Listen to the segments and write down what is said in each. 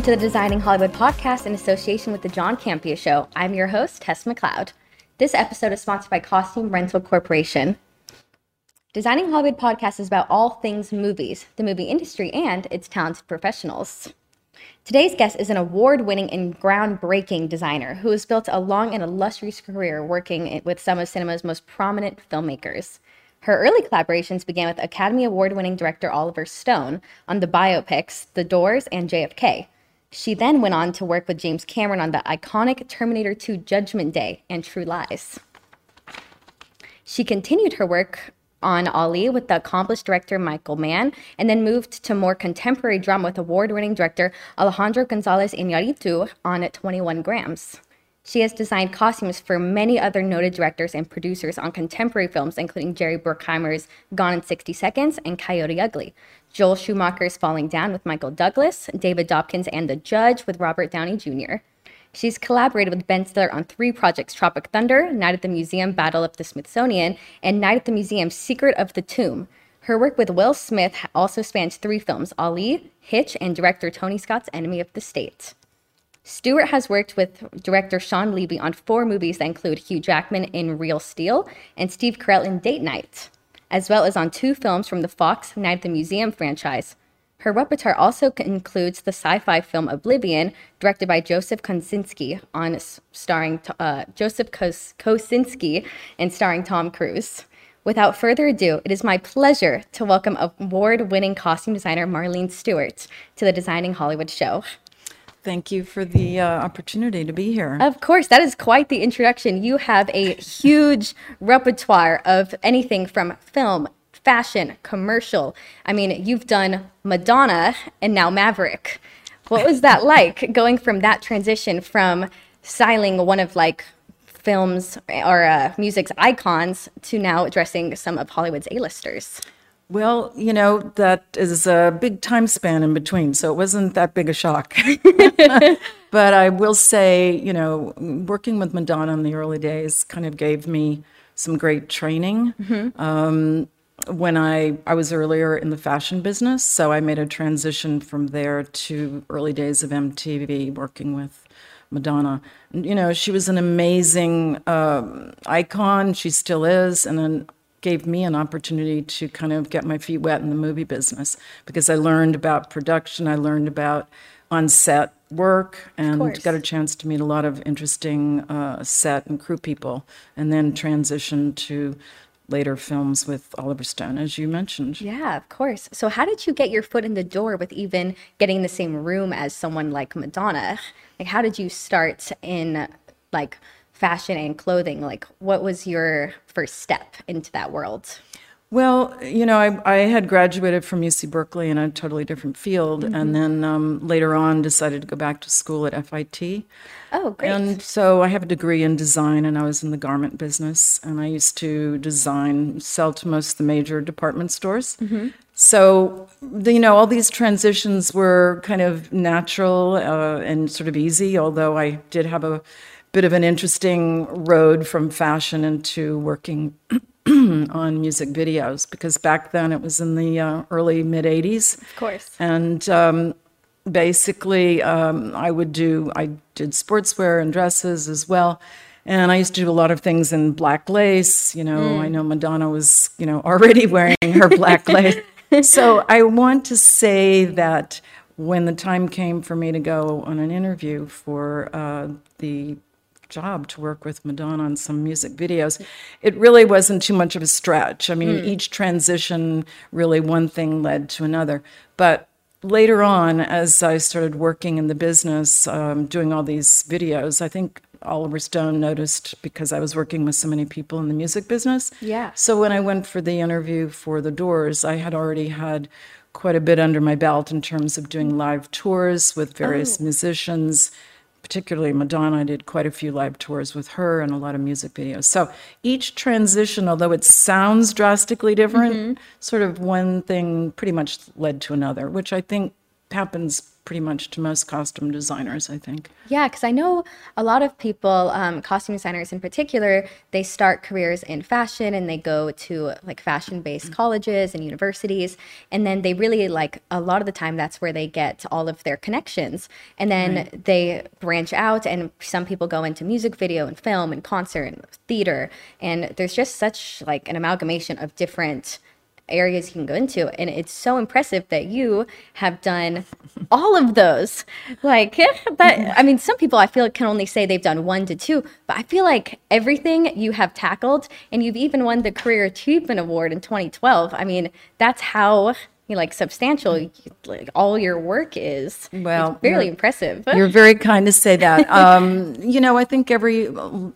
Welcome to the Designing Hollywood podcast in association with the John Campea Show. I'm your host, Tess McLeod. This episode is sponsored by Costume Rental Corporation. Designing Hollywood podcast is about all things movies, the movie industry, and its talented professionals. Today's guest is an award winning and groundbreaking designer who has built a long and illustrious career working with some of cinema's most prominent filmmakers. Her early collaborations began with Academy Award winning director Oliver Stone on the biopics The Doors and JFK. She then went on to work with James Cameron on the iconic Terminator 2 Judgment Day and True Lies. She continued her work on Ali with the accomplished director Michael Mann, and then moved to more contemporary drama with award winning director Alejandro Gonzalez Iñárritu on 21 Grams. She has designed costumes for many other noted directors and producers on contemporary films, including Jerry Bruckheimer's Gone in 60 Seconds and Coyote Ugly, Joel Schumacher's Falling Down with Michael Douglas, David Dobkin's and The Judge with Robert Downey Jr. She's collaborated with Ben Stiller on three projects Tropic Thunder, Night at the Museum, Battle of the Smithsonian, and Night at the Museum, Secret of the Tomb. Her work with Will Smith also spans three films Ali, Hitch, and director Tony Scott's Enemy of the State. Stewart has worked with director Shawn Levy on four movies that include Hugh Jackman in Real Steel and Steve Carell in Date Night, as well as on two films from the Fox Night at the Museum franchise. Her repertoire also includes the sci-fi film Oblivion, directed by Joseph Kosinski, on starring uh, Joseph Kos- Kosinski and starring Tom Cruise. Without further ado, it is my pleasure to welcome award-winning costume designer Marlene Stewart to the Designing Hollywood show. Thank you for the uh, opportunity to be here. Of course, that is quite the introduction. You have a huge repertoire of anything from film, fashion, commercial. I mean, you've done Madonna and now Maverick. What was that like going from that transition from styling one of like films or uh, music's icons to now addressing some of Hollywood's A-listers? Well, you know, that is a big time span in between, so it wasn't that big a shock. but I will say, you know, working with Madonna in the early days kind of gave me some great training. Mm-hmm. Um, when I, I was earlier in the fashion business, so I made a transition from there to early days of MTV working with Madonna. You know, she was an amazing uh, icon, she still is, and then gave me an opportunity to kind of get my feet wet in the movie business because I learned about production, I learned about on set work, and got a chance to meet a lot of interesting uh, set and crew people, and then transitioned to later films with Oliver Stone, as you mentioned. Yeah, of course. So, how did you get your foot in the door with even getting in the same room as someone like Madonna? Like, how did you start in like fashion and clothing like what was your first step into that world well, you know, I, I had graduated from UC Berkeley in a totally different field, mm-hmm. and then um, later on decided to go back to school at FIT. Oh, great! And so I have a degree in design, and I was in the garment business, and I used to design, sell to most of the major department stores. Mm-hmm. So, you know, all these transitions were kind of natural uh, and sort of easy, although I did have a bit of an interesting road from fashion into working on music videos because back then it was in the uh, early mid 80s. Of course. And um, basically, um, I would do, I did sportswear and dresses as well. And I used to do a lot of things in black lace. You know, mm. I know Madonna was, you know, already wearing her black lace. So I want to say that when the time came for me to go on an interview for uh, the job to work with Madonna on some music videos. It really wasn't too much of a stretch. I mean, mm. each transition really one thing led to another. But later on, as I started working in the business, um, doing all these videos, I think Oliver Stone noticed because I was working with so many people in the music business. Yeah. So when I went for the interview for The Doors, I had already had quite a bit under my belt in terms of doing live tours with various oh. musicians particularly Madonna. I did quite a few live tours with her and a lot of music videos. So each transition, although it sounds drastically different, mm-hmm. sort of one thing pretty much led to another, which I think happens pretty much to most costume designers, I think. Yeah, because I know a lot of people, um, costume designers in particular, they start careers in fashion and they go to like fashion based colleges and universities. And then they really like a lot of the time that's where they get all of their connections. And then right. they branch out, and some people go into music video and film and concert and theater. And there's just such like an amalgamation of different areas you can go into. And it's so impressive that you have done all of those. Like but I mean, some people I feel can only say they've done one to two, but I feel like everything you have tackled, and you've even won the Career Achievement Award in 2012. I mean, that's how like substantial like all your work is well fairly impressive you're very kind to say that um, you know i think every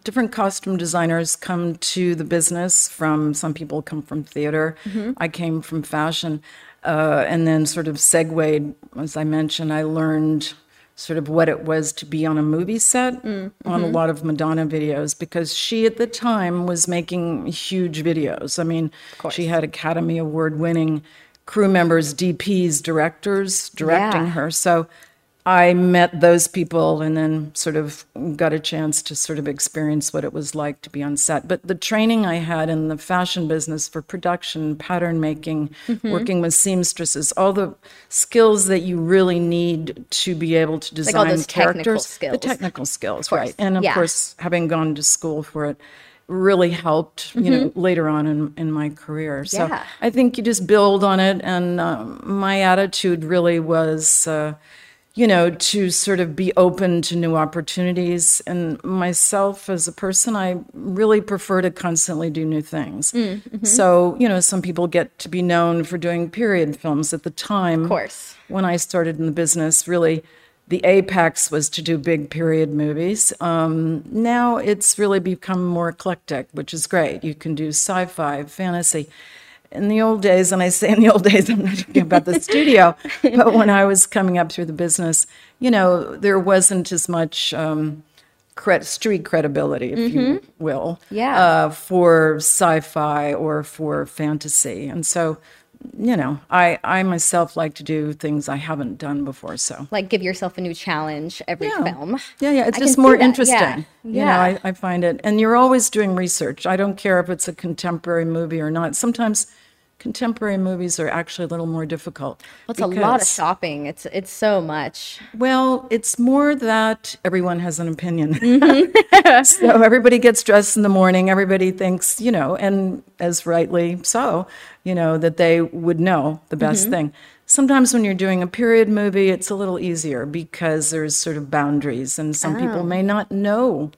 different costume designers come to the business from some people come from theater mm-hmm. i came from fashion uh, and then sort of segued as i mentioned i learned sort of what it was to be on a movie set mm-hmm. on a lot of Madonna videos because she at the time was making huge videos. I mean, she had Academy Award winning crew members, DPs, directors directing yeah. her. So I met those people and then sort of got a chance to sort of experience what it was like to be on set. But the training I had in the fashion business for production, pattern making, mm-hmm. working with seamstresses, all the skills that you really need to be able to design like characters, the technical skills, right? And of yeah. course, having gone to school for it really helped, you mm-hmm. know, later on in, in my career. So yeah. I think you just build on it. And uh, my attitude really was, uh, you know, to sort of be open to new opportunities. And myself as a person, I really prefer to constantly do new things. Mm, mm-hmm. So, you know, some people get to be known for doing period films at the time. Of course. When I started in the business, really the apex was to do big period movies. Um, now it's really become more eclectic, which is great. You can do sci fi, fantasy. In the old days, and I say in the old days, I'm not talking about the studio, but when I was coming up through the business, you know, there wasn't as much um, cred- street credibility, if mm-hmm. you will, yeah. Uh, for sci fi or for fantasy. And so you know, I I myself like to do things I haven't done before. So like give yourself a new challenge every yeah. film. Yeah, yeah, it's I just more interesting. Yeah. You yeah. know, I, I find it, and you're always doing research. I don't care if it's a contemporary movie or not. Sometimes contemporary movies are actually a little more difficult. Well, it's because, a lot of shopping. It's it's so much. Well, it's more that everyone has an opinion. Mm-hmm. so everybody gets dressed in the morning. Everybody thinks, you know, and as rightly so, you know, that they would know the best mm-hmm. thing. Sometimes when you're doing a period movie, it's a little easier because there's sort of boundaries, and some oh. people may not know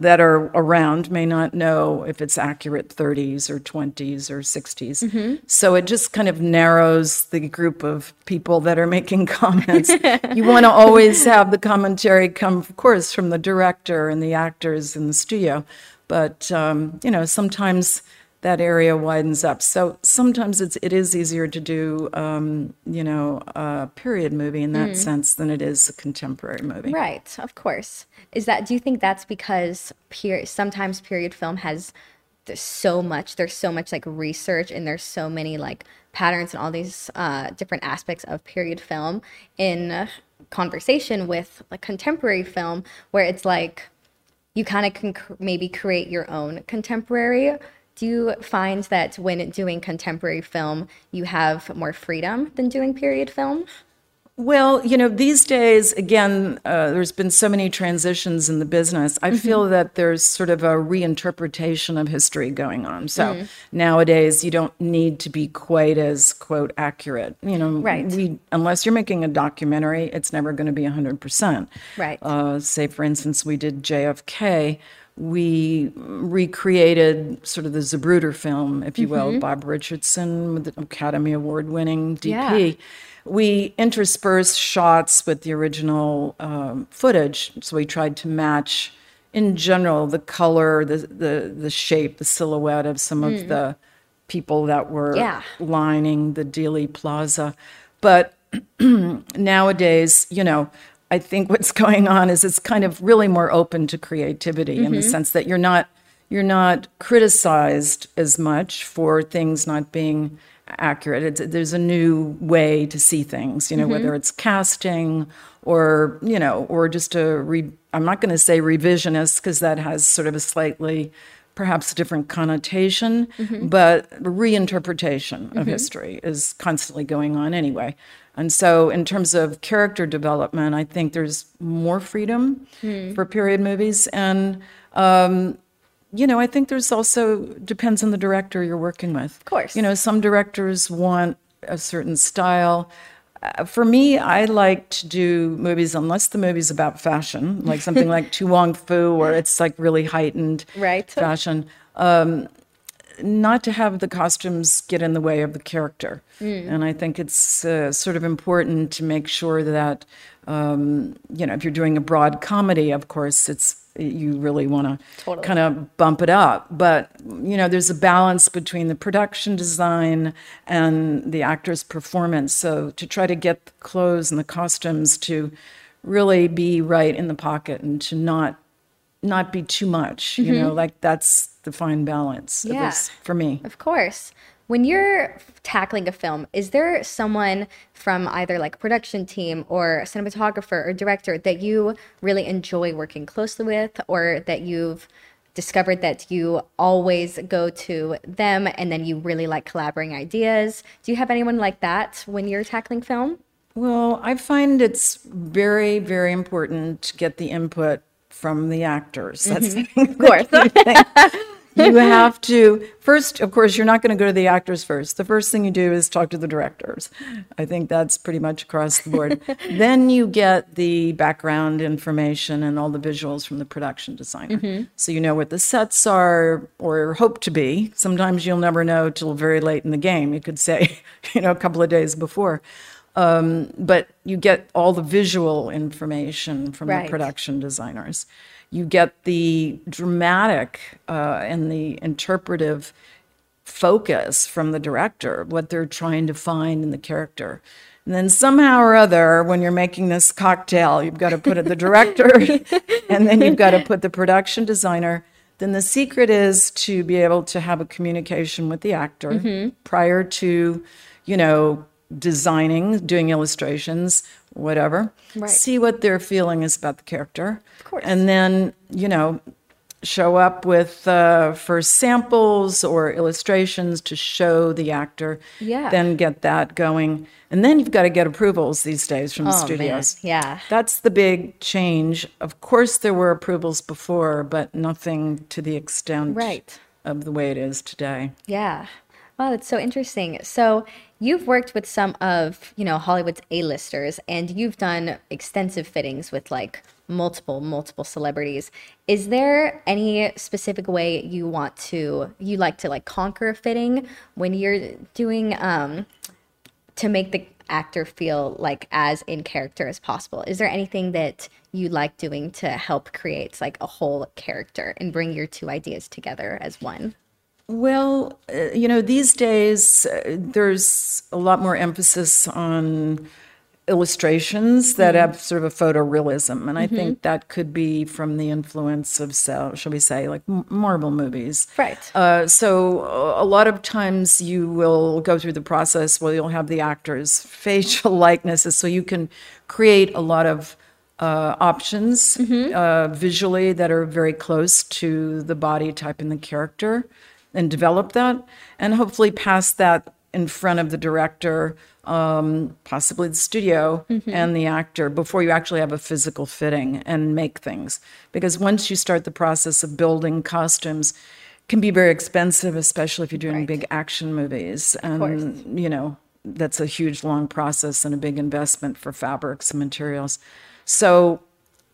that are around may not know if it's accurate 30s or 20s or 60s. Mm-hmm. So it just kind of narrows the group of people that are making comments. you want to always have the commentary come, of course, from the director and the actors in the studio. But, um, you know, sometimes that area widens up. So sometimes it's it is easier to do um, you know a period movie in that mm. sense than it is a contemporary movie. Right, of course. Is that do you think that's because sometimes period film has there's so much there's so much like research and there's so many like patterns and all these uh, different aspects of period film in conversation with like contemporary film where it's like you kind of can cr- maybe create your own contemporary do you find that when doing contemporary film, you have more freedom than doing period film? Well, you know, these days, again, uh, there's been so many transitions in the business. I mm-hmm. feel that there's sort of a reinterpretation of history going on. So mm. nowadays, you don't need to be quite as quote accurate. You know, right? We unless you're making a documentary, it's never going to be 100 percent. Right. Uh, say, for instance, we did JFK we recreated sort of the Zapruder film, if you will, mm-hmm. Bob Richardson the Academy Award winning DP. Yeah. We interspersed shots with the original um, footage, so we tried to match, in general, the color, the the, the shape, the silhouette of some mm. of the people that were yeah. lining the Dealey Plaza. But nowadays, you know, I think what's going on is it's kind of really more open to creativity mm-hmm. in the mm-hmm. sense that you're not you're not criticized as much for things not being accurate. It's, there's a new way to see things, you know, whether it's casting or, you know, or just a re, I'm not going to say revisionist because that has sort of a slightly perhaps different connotation, but reinterpretation of history is constantly going on anyway. And so, in terms of character development, I think there's more freedom for period movies. And, um, you know, I think there's also depends on the director you're working with. Of course. You know, some directors want a certain style. Uh, for me, I like to do movies unless the movie's about fashion, like something like To Wong Foo, where it's like really heightened Right. fashion. Um, not to have the costumes get in the way of the character. And I think it's uh, sort of important to make sure that, um, you know, if you're doing a broad comedy, of course, it's you really want to Totally. kind of bump it up. But, you know, there's a balance between the production design and the actor's performance. So to try to get the clothes and the costumes to really be right in the pocket and to not not be too much, you know, like that's the fine balance, at Mm-hmm. Yeah. least for me. Of course. When you're tackling a film, is there someone from either like production team or cinematographer or director that you really enjoy working closely with or that you've discovered that you always go to them and then you really like collaborating ideas? Do you have anyone like that when you're tackling film? Well, I find it's very, very important to get the input from the actors. Mm-hmm. That's Of course. you have to first of course you're not going to go to the actors first. The first thing you do is talk to the directors. I think that's pretty much across the board. Then you get the background information and all the visuals from the production designer. Mm-hmm. So you know what the sets are or hope to be. Sometimes you'll never know till very late in the game. You could say you know a couple of days before um, but you get all the visual information from Right. the production designers. You get the dramatic uh, and the interpretive focus from the director, what they're trying to find in the character. And then somehow or other, when you're making this cocktail, you've got to put it the director and then you've got to put the production designer. Then the secret is to be able to have a communication with the actor prior to, you know, designing, doing illustrations, whatever. Right. See what their feeling is about the character. Of course. And then, you know, show up with uh, first samples or illustrations to show the actor. Yeah. Then get that going. And then you've got to get approvals these days from the Oh, man. studios. Yeah. That's the big change. Of course, there were approvals before, but nothing to the extent Right. of the way it is today. Yeah. Wow, that's so interesting. So you've worked with some of, you know, Hollywood's A-listers and you've done extensive fittings with like multiple, multiple celebrities. Is there any specific way you want to you like to like conquer a fitting when you're doing um to make the actor feel like as in character as possible? Is there anything that you like doing to help create like a whole character and bring your two ideas together as one? Well, uh, you know, these days uh, there's a lot more emphasis on illustrations that have sort of a photorealism, and I think that could be from the influence of, so, shall we say, like Marvel movies. Right. Uh, so a lot of times you will go through the process where you'll have the actors' facial likenesses, so you can create a lot of uh, options uh, visually that are very close to the body type and the character, and develop that, and hopefully pass that in front of the director, um, possibly the studio, and the actor before you actually have a physical fitting and make things. Because once you start the process of building costumes, can be very expensive, especially if you're doing Right. big action movies. And, course. you know, that's a huge, long process and a big investment for fabrics and materials. So,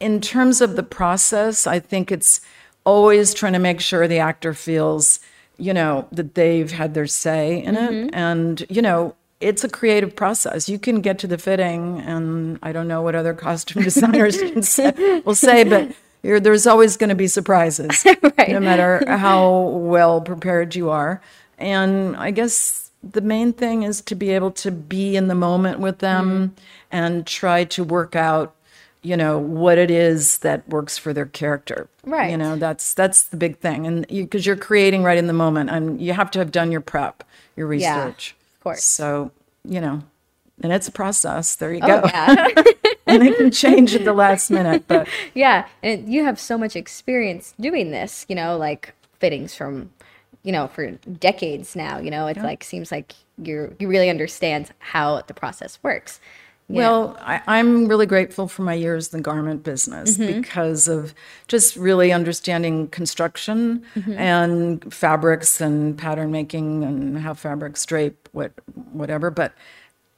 in terms of the process, I think it's always trying to make sure the actor feels, you know, that they've had their say in it. Mm-hmm. And, you know, it's a creative process. You can get to the fitting, and I don't know what other costume designers can say, will say, but you're, there's always going to be surprises, no matter how well prepared you are. And I guess the main thing is to be able to be in the moment with them mm-hmm. and try to work out you know what it is that works for their character Right. you know that's that's the big thing and because you, are creating right in the moment and you have to have done your prep your research Yeah, of course. So, you know, and it's a process. There you Oh, go. yeah. and it can change at the last minute, but yeah. And you have so much experience doing this, you know, like fittings from, you know, for decades now. You know, it's like seems like you're you really understand how the process works. Well, I, I'm really grateful for my years in the garment business Mm-hmm. because of just really understanding construction Mm-hmm. and fabrics and pattern making and how fabrics drape, what whatever. But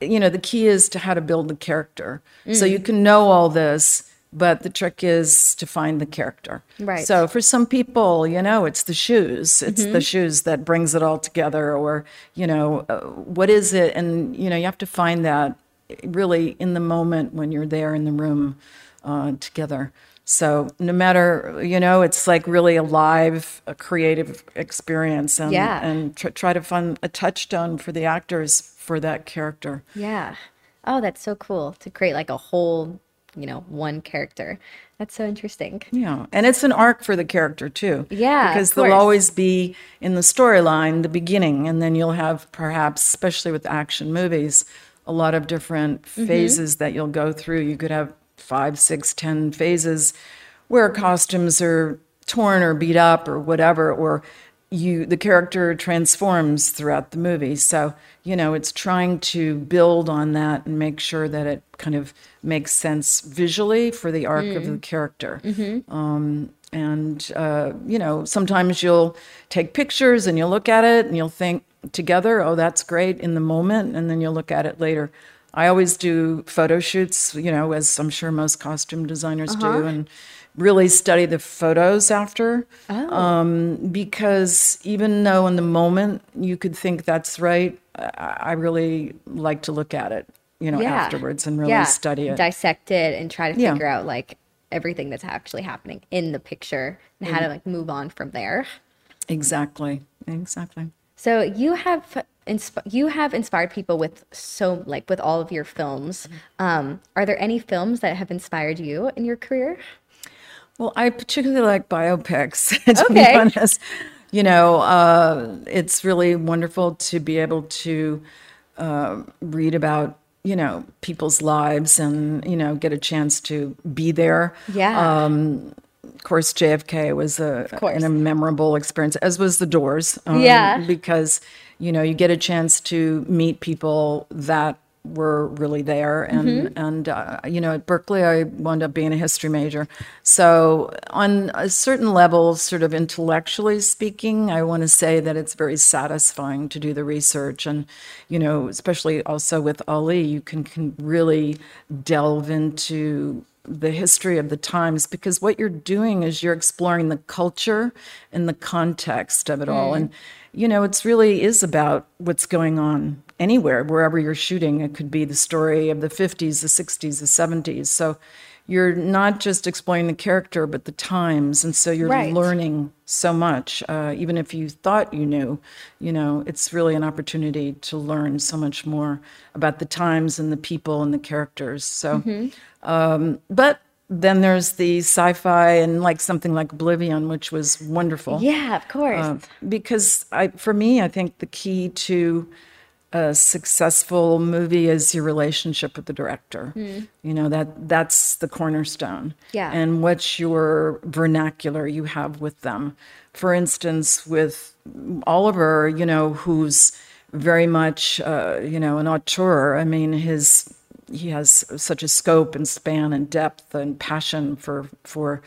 you know, the key is to how to build the character. So Mm. you can know all this, but the trick is to find the character. Right. So for some people, you know, it's the shoes. It's Mm-hmm. the shoes that brings it all together, or you know, uh, what is it? And you know, you have to find that really in the moment when you're there in the room uh, together. So no matter, you know, it's like really a live, a creative experience, and Yeah. and tr- try to find a touchstone for the actors for that character. Yeah. Oh, that's so cool to create like a whole, you know, one character. That's so interesting. Yeah, and it's an arc for the character too. Yeah, because they'll always be in the storyline, the beginning, and then you'll have perhaps, especially with action movies, a lot of different Mm-hmm. phases that you'll go through. You could have five, six, ten phases where costumes are torn or beat up or whatever, or you the character transforms throughout the movie. So you know it's trying to build on that and make sure that it kind of makes sense visually for the arc of the character. Um, and uh, you know sometimes you'll take pictures and you'll look at it and you'll think together, oh that's great in the moment, and then you'll look at it later. I always do photo shoots, you know, as I'm sure most costume designers do, and really study the photos after. Um, because even though in the moment you could think that's right, I, really like to look at it, you know, Yeah. afterwards and really yeah. study it. Dissect it and try to Yeah. figure out like everything that's actually happening in the picture and how to like move on from there. Exactly. Exactly. So you have insp- you have inspired people with so like with all of your films. Um, are there any films that have inspired you in your career? Well, I particularly like biopics, to Okay. be honest. You know, uh, it's really wonderful to be able to uh, read about, you know, people's lives and, you know, get a chance to be there. Yeah. Of course, JFK was a, course. an, a memorable experience, as was The Doors. um, Yeah. Because, you know, you get a chance to meet people that were really there. And, Mm-hmm. and uh, you know, at Berkeley, I wound up being a history major. So, on a certain level, sort of intellectually speaking, I want to say that it's very satisfying to do the research. And, you know, especially also with Ali, you can, can really delve into the history of the times because what you're doing is you're exploring the culture and the context of it all. Mm. And you know it's really is about what's going on anywhere wherever you're shooting. It could be the story of the 50s the 60s the 70s so you're not just exploring the character but the times and so you're Right. learning so much uh, even if you thought you knew you know it's really an opportunity to learn so much more about the times and the people and the characters so um, but then there's the sci-fi and like something like Oblivion, which was wonderful. Yeah, of course. Uh, because I, for me, I think the key to a successful movie is your relationship with the director. You know that that's the cornerstone. Yeah. And what's your vernacular you have with them? For instance, with Oliver, you know, who's very much, uh, you know, an auteur. I mean, his he has such a scope and span and depth and passion for for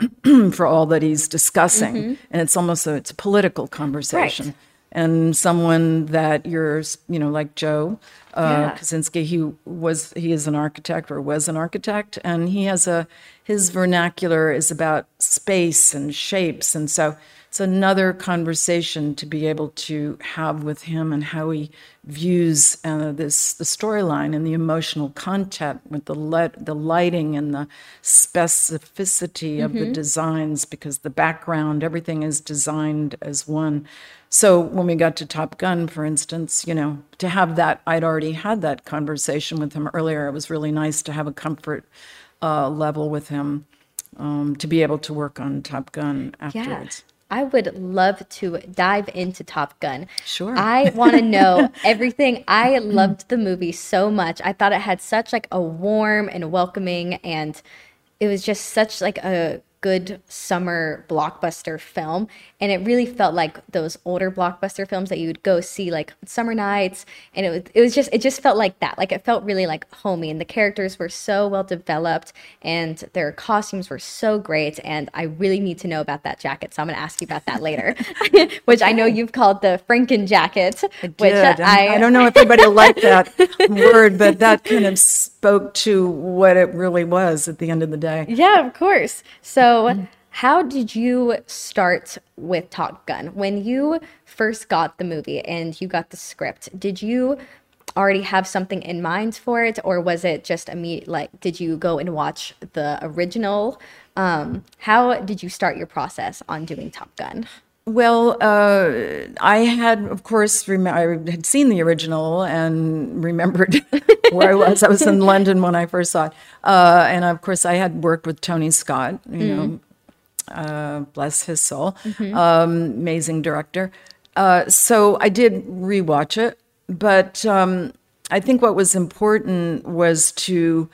for all that he's discussing and it's almost a it's a political conversation Right. And someone that you're you know like joe uh, Yeah. Kosinski he was he is an architect or was an architect and he has a his vernacular is about space and shapes and so it's another conversation to be able to have with him and how he views uh, this the storyline and the emotional content with the let the lighting and the specificity of the designs because the background everything is designed as one. So when we got to top gun for instance you know to have that i'd already had that conversation with him earlier. It was really nice to have a comfort uh, level with him um, to be able to work on top gun afterwards I would love to dive into Top Gun. Sure. I want to know everything. I loved the movie so much. I thought it had such like a warm and welcoming and it was just such like a good summer blockbuster film. And it really felt like those older blockbuster films that you would go see like summer nights. And it was it was just it just felt like that. Like it felt really like homey. And the characters were so well developed. And their costumes were so great. And I really need to know about that jacket. So I'm going to ask you about that later. Which I know you've called the Franken jacket which Did. I, I don't know if anybody liked that word but that kind of spoke to what it really was at the end of the day. Yeah of course. So how did you start with Top Gun? When you first got the movie and you got the script, did you already have something in mind for it, or was it just immediate? Like, did you go and watch the original? Um, how did you start your process on doing Top Gun? Well, uh, I had, of course, rem- I had seen the original and remembered where I was. I was in London when I first saw it, uh, and of course, I had worked with Tony Scott. You know, uh, bless his soul, um, amazing director. Uh, so I did rewatch it, but um, I think what was important was to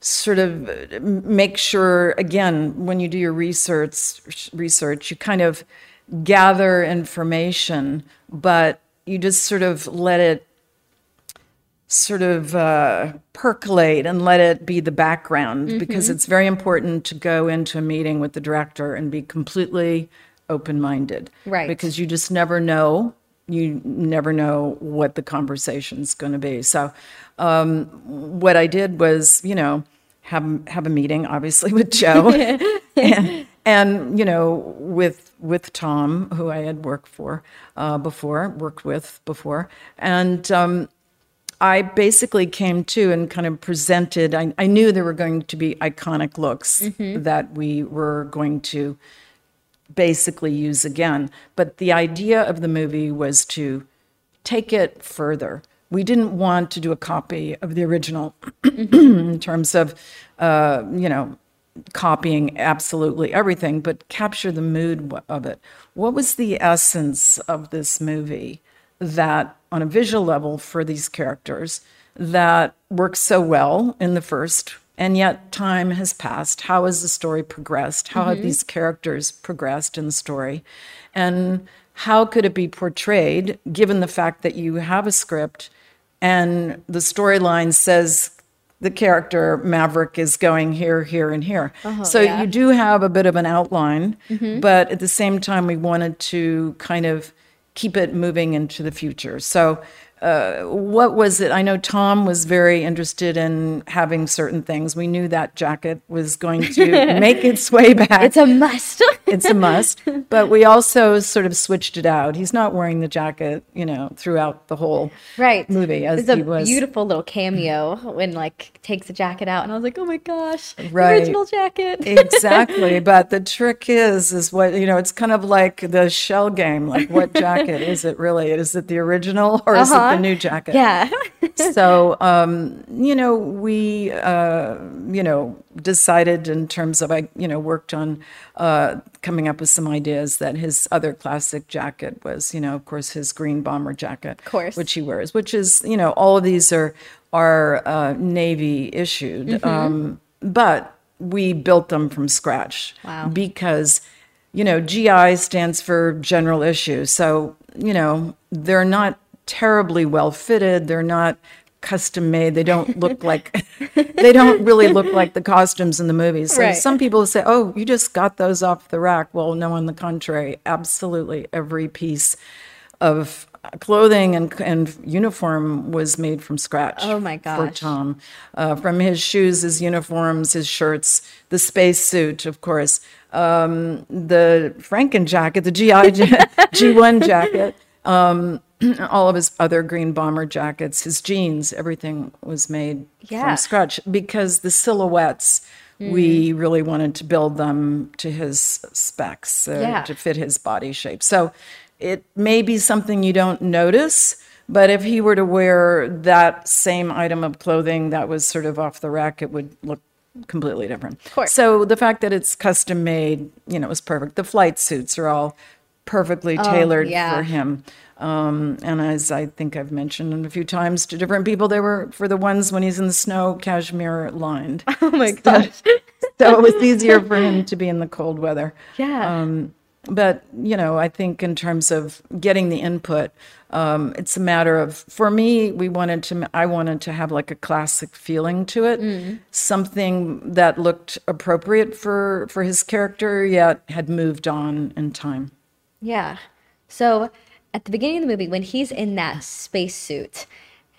sort of make sure again when you do your research research you kind of gather information but you just sort of let it sort of uh, percolate and let it be the background because it's very important to go into a meeting with the director and be completely open-minded Right. because you just never know. You never know what the conversation's going to be. So um, what i did was you know have have a meeting obviously with joe. And, and you know with with tom who i had worked for uh, before worked with before and um, I basically came to and kind of presented. I, I knew there were going to be iconic looks that we were going to basically use again. But the idea of the movie was to take it further. We didn't want to do a copy of the original in terms of, uh, you know, copying absolutely everything, but capture the mood of it. What was the essence of this movie that, on a visual level, for these characters, that works so well in the first, and yet time has passed? How has the story progressed? How have mm-hmm. these characters progressed in the story? And how could it be portrayed given the fact that you have a script and the storyline says the character Maverick is going here, here, and here. Uh-huh. so yeah. you do have a bit of an outline, mm-hmm. but at the same time, we wanted to kind of keep it moving into the future. So, uh, what was it? I know Tom was very interested in having certain things. We knew that jacket was going to make its way back It's a must. it's a must. But we also sort of switched it out. He's not wearing the jacket, you know, throughout the whole right. movie as It's a was. beautiful little cameo when like takes the jacket out, and I was like, oh my gosh, the Right. original jacket. exactly. But the trick is, is what you know. It's kind of like the shell game. Like, what jacket is it really? Is it the original or is it Uh-huh. The new jacket? yeah. so um, you know we uh, you know decided in terms of I you know worked on uh, coming up with some ideas that his other classic jacket was you know of course his green bomber jacket of course. which he wears which is you know all of these are are uh, navy issued Mm-hmm. um, but we built them from scratch Wow. because you know GI stands for general issue so you know they're not terribly well fitted they're not custom made they don't look like they don't really look like the costumes in the movies. So Right. some people say oh you just got those off the rack. Well no on the contrary absolutely. Every piece of clothing and, and uniform was made from scratch Oh my for. Tom. Uh, from his shoes, his uniforms, his shirts, the space suit, of course, um, the Franken jacket, the GI G1 jacket, um, all of his other green bomber jackets, his jeans, everything was made Yeah. from scratch because the silhouettes. We Mm. really wanted to build them to his specs, uh, Yeah. to fit his body shape. So it may be something you don't notice, but if he were to wear that same item of clothing that was sort of off the rack, it would look completely different. So the fact that it's custom made, you know, was perfect. The flight suits are all perfectly tailored Oh, yeah. for him. Um, and as I think I've mentioned a few times to different people, they were for the ones when he's in the snow, cashmere lined. Oh my gosh. so it was easier for him to be in the cold weather. Yeah. Um, but you know, I think in terms of getting the input, um, it's a matter of for me, we wanted to. I wanted to have like a classic feeling to it, Mm. something that looked appropriate for for his character, yet had moved on in time. Yeah. So at the beginning of the movie, when he's in that spacesuit,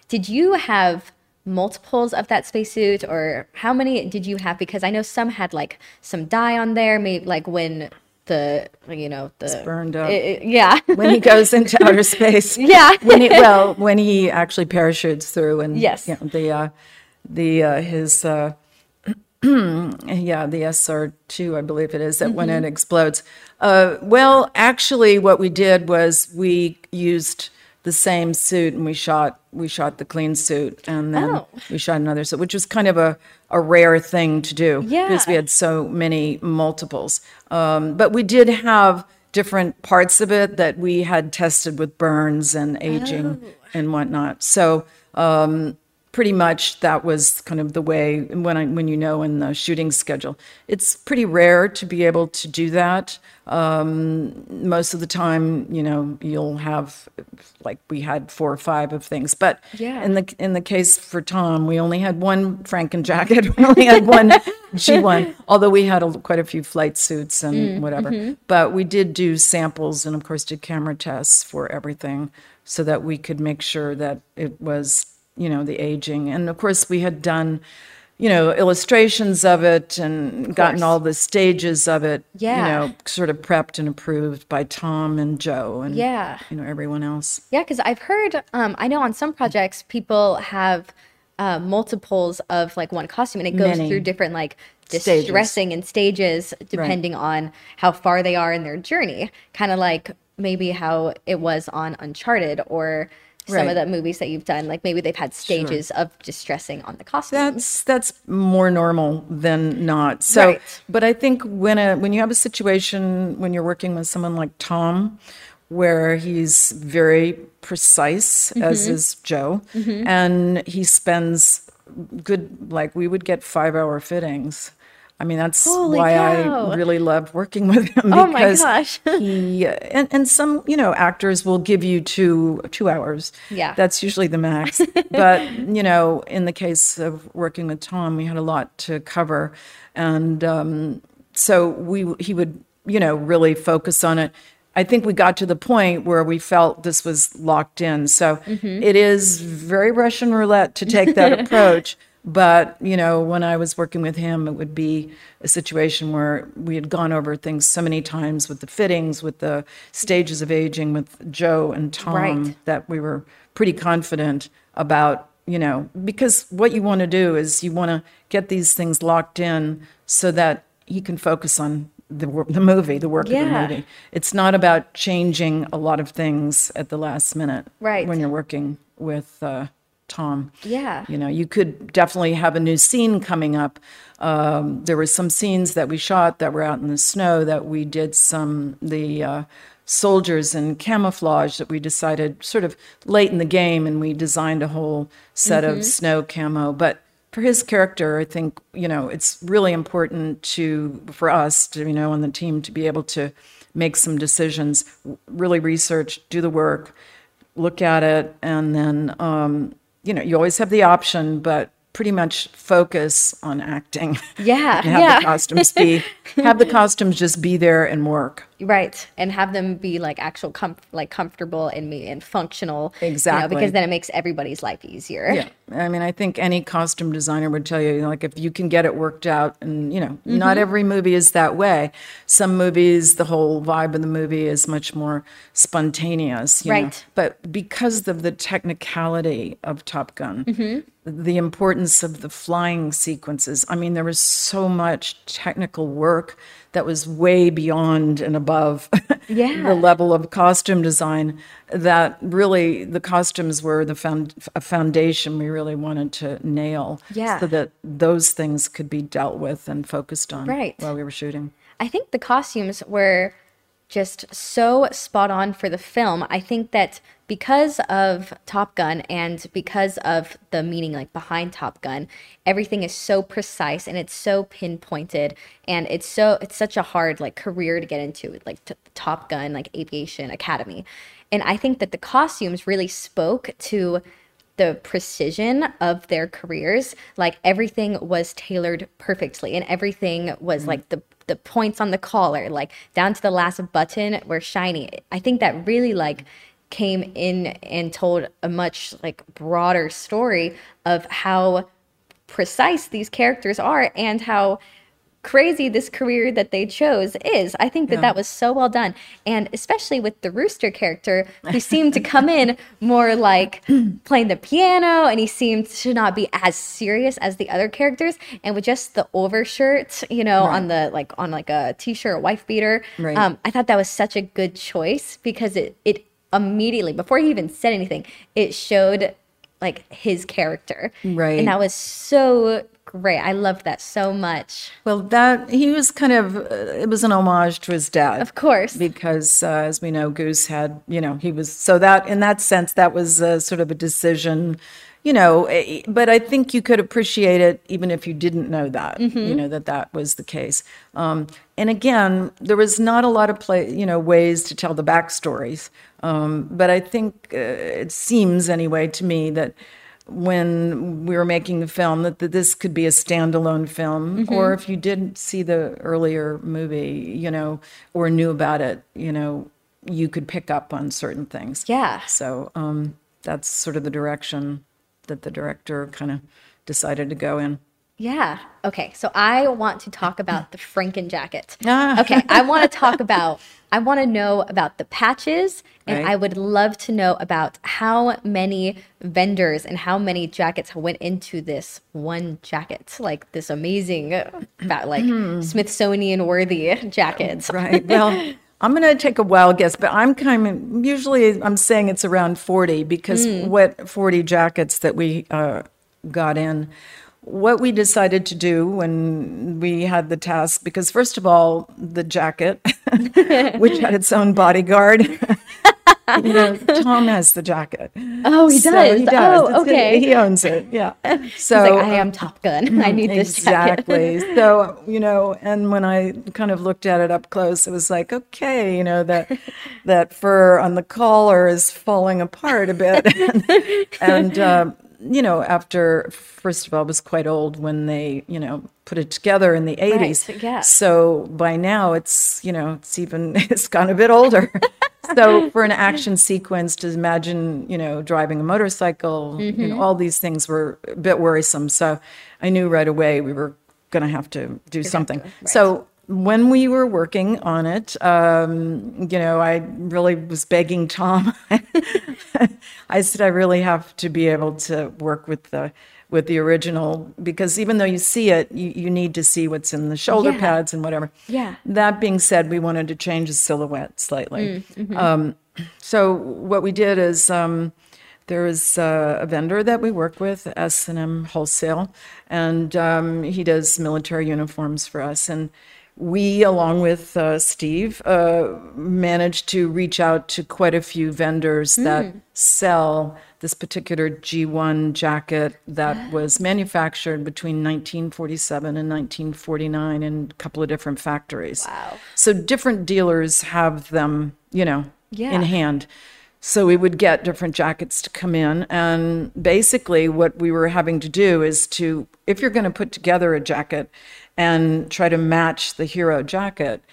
did you have multiples of that spacesuit or how many did you have? Because I know some had like some dye on there, maybe like when the, you know, the. burned up. it- it- yeah. When he goes into outer space, Yeah. When he, well, when he actually parachutes through, and Yes. you know, the uh, the uh, his uh, yeah, the SR two, I believe it is, that when Mm-hmm. it explodes. Uh, well, actually, what we did was we used the same suit and we shot we shot the clean suit and then Oh. we shot another suit, which was kind of a, a rare thing to do because we had so many multiples. Um, but we did have different parts of it that we had tested with burns and aging Oh. and whatnot. So um, pretty much that was kind of the way when I when you know in the shooting schedule. It's pretty rare to be able to do that. Um, most of the time, you know, you'll have like we had four or five of things, but Yeah. in the in the case for Tom, we only had one Franken jacket. We only had one G1, although we had a, quite a few flight suits and whatever. But we did do samples and, of course, did camera tests for everything so that we could make sure that it was, you know, the aging. And of course, we had done, you know, illustrations of it and gotten all the stages of it, Yeah. you know, sort of prepped and approved by Tom and Joe and, Yeah. you know, everyone else. Yeah, because I've heard, um, I know on some projects people have uh, multiples of like one costume and it goes Many. through different like Stages. distressing and stages depending on how far they are in their journey. Kind of like maybe how it was on Uncharted or some Right. of the movies that you've done. Like maybe they've had stages of distressing on the costume. That's that's more normal than not. So, Right. but I think when a when you have a situation when you're working with someone like Tom, where he's very precise, as Mm-hmm. is Joe, and he spends good like we would get five hour fittings. I mean, that's Holy why cow. I really love working with him Oh my because gosh. he and, and some you know actors will give you two two hours. Yeah. that's usually the max. but you know, in the case of working with Tom, we had a lot to cover, and um, so we he would you know really focus on it. I think we got to the point where we felt this was locked in. So it is very Russian roulette to take that approach. But, you know, when I was working with him, it would be a situation where we had gone over things so many times with the fittings, with the stages of aging, with Joe and Tom, Right. that we were pretty confident about, you know, because what you want to do is you want to get these things locked in so that he can focus on the, the movie, the work Yeah. of the movie. It's not about changing a lot of things at the last minute Right. when you're working with uh, Tom. Yeah. You know, you could definitely have a new scene coming up. Um, there were some scenes that we shot that were out in the snow that we did some, the uh, soldiers in camouflage that we decided sort of late in the game and we designed a whole set of snow camo. But for his character, I think, you know, it's really important to, for us to, you know, on the team to be able to make some decisions, really research, do the work, look at it, and then, um, you know, you always have the option, but pretty much focus on acting. Yeah, and have yeah. the costumes be, have the costumes just be there and work. Right, and have them be like actual com- like comfortable and me and functional. you know, Exactly. because then it makes everybody's life easier. Yeah. I mean, I think any costume designer would tell you, like, if you can get it worked out, and, you know, Mm-hmm. not every movie is that way. Some movies, the whole vibe of the movie is much more spontaneous. you know. Right. But because of the technicality of Top Gun, Mm-hmm. The importance of the flying sequences, I mean, there was so much technical work that was way beyond and above Yeah. the level of costume design that really the costumes were the found, a foundation we really wanted to nail Yeah. so that those things could be dealt with and focused on Right. while we were shooting. I think the costumes were just so spot on for the film. I think that because of Top Gun and because of the meaning like behind Top Gun, everything is so precise and it's so pinpointed and it's so it's such a hard like career to get into like t- Top Gun like aviation academy. And I think that the costumes really spoke to the precision of their careers. Like everything was tailored perfectly and everything was mm. like the the points on the collar like down to the last button were shiny. I think that really like came in and told a much like broader story of how precise these characters are and how crazy this career that they chose is. I think that that was so well done. And especially with the Rooster character, who seemed to come in more like playing the piano and he seemed to not be as serious as the other characters. And with just the overshirt, you know, on the like on like a t-shirt, a wife beater. Right. Um, I thought that was such a good choice because it it immediately, before he even said anything, it showed like his character. Right. And that was so great. I loved that so much. Well, that he was kind of uh, it was an homage to his dad, Of course. because uh, as we know, Goose had you know he was so that in that sense that was uh, sort of a decision, you know. eh, But I think you could appreciate it even if you didn't know that, you know that that was the case. Um, and again, there was not a lot of play, you know, ways to tell the backstories. Um, but I think uh, it seems anyway to me that when we were making the film that, that this could be a standalone film Mm-hmm. or if you didn't see the earlier movie you know or knew about it you know you could pick up on certain things Yeah. so um, that's sort of the direction that the director kind of decided to go in Yeah. Okay. So I want to talk about the Franken jacket. Ah. Okay. I want to talk about, I want to know about the patches, and Right. I would love to know about how many vendors and how many jackets went into this one jacket, like this amazing, about like Smithsonian worthy jackets. Right. Well, I'm going to take a wild guess, but I'm kind of usually I'm saying it's around 40 because what 40 jackets that we uh, got in. What we decided to do when we had the task, because first of all, the jacket, which had its own bodyguard, you know, Tom has the jacket. Oh, he So does. he does. Oh, It's- okay. He owns it. Yeah. So like, I am Top Gun. I need this jacket. exactly. so you know, and when I kind of looked at it up close, it was like, okay, you know that that fur on the collar is falling apart a bit, and, and uh, you know, after first of all, it was quite old when they you know put it together in the eighties. yeah. So by now, it's you know, it's even it's gone a bit older. so for an action sequence to imagine you know driving a motorcycle you Mm-hmm. know all these things were a bit worrisome so i knew right away we were going to have to do something so when we were working on it um, you know i really was begging tom i said i really have to be able to work with the with the original because even though you see it you, you need to see what's in the shoulder Yeah. pads and whatever Yeah. that being said, we wanted to change the silhouette slightly. Mm, Um, so what we did is um, there is uh, a vendor that we work with, S and M Wholesale, and um, he does military uniforms for us. And we, along with uh, Steve, uh, managed to reach out to quite a few vendors that sell this particular G1 jacket that was manufactured between 1947 and 1949 in a couple of different factories. Wow. So different dealers have them, you know, Yeah. in hand. So we would get different jackets to come in. And basically, what we were having to do is to, if you're going to put together a jacket and try to match the hero jacket,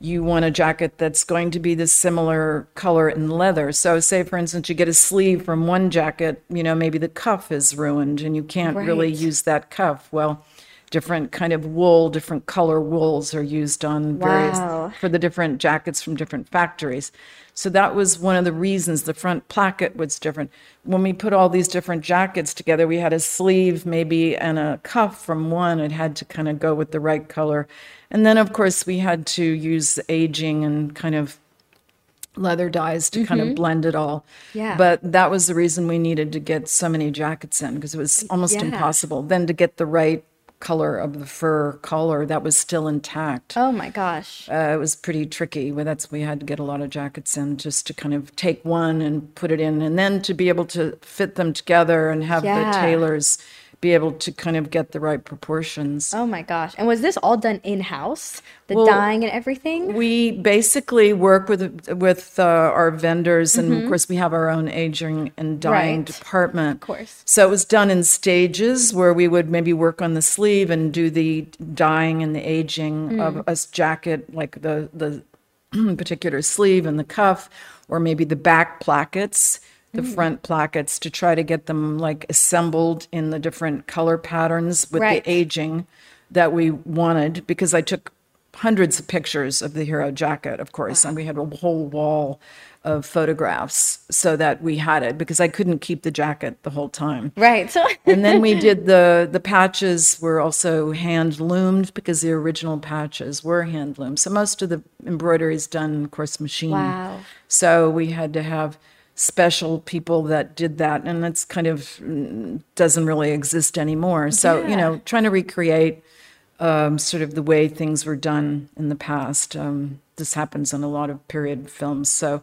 you want a jacket that's going to be the similar color and leather. So, say for instance, you get a sleeve from one jacket, you know, maybe the cuff is ruined and you can't really use that cuff. Well, different kind of wool, different color wools are used on various Wow. for the different jackets from different factories. So that was one of the reasons the front placket was different. When we put all these different jackets together, we had a sleeve maybe and a cuff from one. It had to kind of go with the right color. And then, of course, we had to use aging and kind of leather dyes to kind of blend it all. Mm-hmm. Yeah. But that was the reason we needed to get so many jackets in because it was almost Yeah. impossible. Then to get the right color of the fur collar that was still intact. Oh my gosh. Uh, it was pretty tricky. Well, that's we had to get a lot of jackets in just to kind of take one and put it in, and then to be able to fit them together and have Yeah. the tailors be able to kind of get the right proportions. Oh my gosh. And was this all done in house? The Well, dyeing and everything? We basically work with with uh, our vendors, and Mm-hmm. of course, we have our own aging and dyeing Right. department. Of course. So it was done in stages where we would maybe work on the sleeve and do the dyeing and the aging Mm. of a jacket, like the the particular sleeve and the cuff, or maybe the back plackets, the Mm. front plackets, to try to get them like assembled in the different color patterns with Right. the aging that we wanted. Because I took hundreds of pictures of the hero jacket, of course, and we had a whole wall of photographs so that we had it because I couldn't keep the jacket the whole time. Right. So And then we did the the patches were also hand loomed because the original patches were hand loomed. So most of the embroidery is done, of course, machine. Wow. So we had to have special people that did that, and it's kind of mm, doesn't really exist anymore. So you know, trying to recreate um, sort of the way things were done in the past. Um, this happens in a lot of period films. So,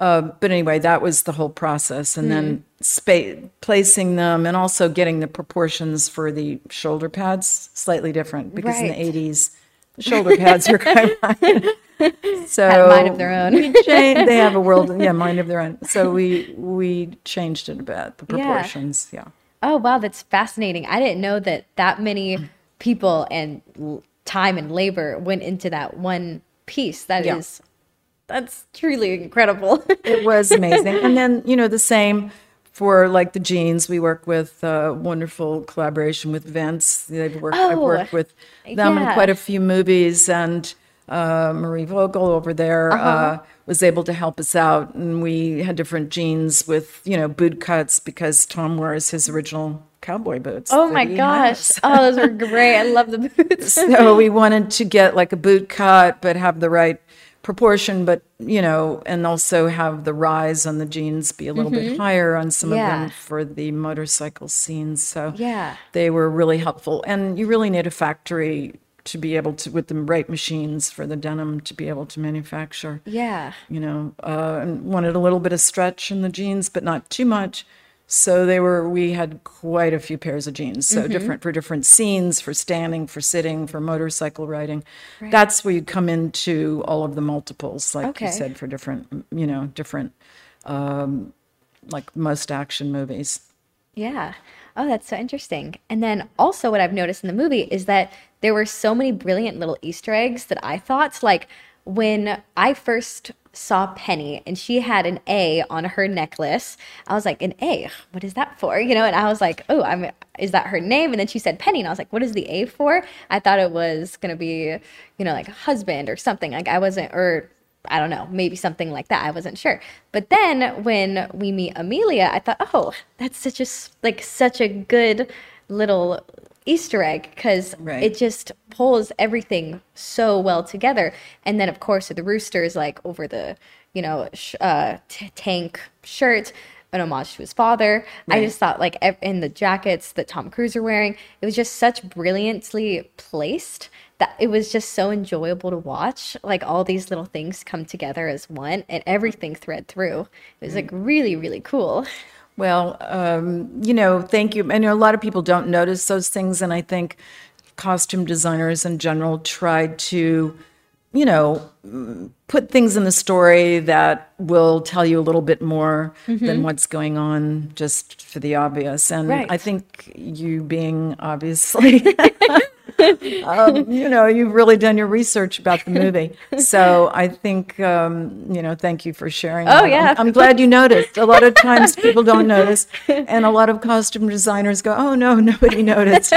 uh, but anyway, that was the whole process, and then spa- placing them, and also getting the proportions for the shoulder pads slightly different because Right. in the '80s. Shoulder pads of so Had a mind of their own. changed, they have a world, yeah, mind of their own. So we we changed it a bit, the proportions, yeah. Oh wow, that's fascinating. I didn't know that that many people and time and labor went into that one piece. That is, Yeah. that's truly incredible. It was amazing. and then, you know, the same for like the jeans. We work with uh, wonderful collaboration with Vince. They've worked, I've Oh, worked with them yeah. in quite a few movies, and uh, Marie Vogel over there Uh-huh. uh, was able to help us out. And we had different jeans with, you know, boot cuts because Tom wears his original cowboy boots. oh my gosh. Oh, those are great. I love the boots. so we wanted to get like a boot cut but have the right proportion but you know and also have the rise on the jeans be a little bit higher on some Yeah. of them for the motorcycle scenes so Yeah. they were really helpful and you really need a factory to be able to with the right machines for the denim to be able to manufacture Yeah. you know, uh, and wanted a little bit of stretch in the jeans, but not too much. So they were, we had quite a few pairs of jeans. Mm-hmm. So different for different scenes, for standing, for sitting, for motorcycle riding. Right. That's where you come into all of the multiples, like Okay. you said, for different, you know, different, um, like most action movies. Yeah. Oh, that's so interesting. And then also, what I've noticed in the movie is that there were so many brilliant little Easter eggs that I thought, like when I first saw Penny and she had an A on her necklace, I was like, an A, what is that for? You know, and I was like, oh, I'm, is that her name? And then she said Penny, and I was like, what is the A for? I thought it was gonna be, you know, like husband or something. Like I wasn't, or I don't know, maybe something like that. I wasn't sure. But then when we meet Amelia, I thought, oh, that's such a like such a good little Easter egg because Right. it just pulls everything so well together. And then of course the roosters like over the you know sh- uh, t- tank shirt. An homage to his father. I just thought, like, ev- in the jackets that Tom Cruise are wearing, it was just such brilliantly placed that it was just so enjoyable to watch like all these little things come together as one and everything thread through it was like really really cool Well, um, you know, thank you. I know a lot of people don't notice those things, and I think costume designers in general try to, you know, put things in the story that will tell you a little bit more than what's going on just for the obvious. And Right. I think you being obviously um, you know, you've really done your research about the movie. So I think, um, you know, thank you for sharing. Oh, that. yeah. I'm, I'm glad you noticed. A lot of times people don't notice, and a lot of costume designers go, "Oh no, nobody noticed."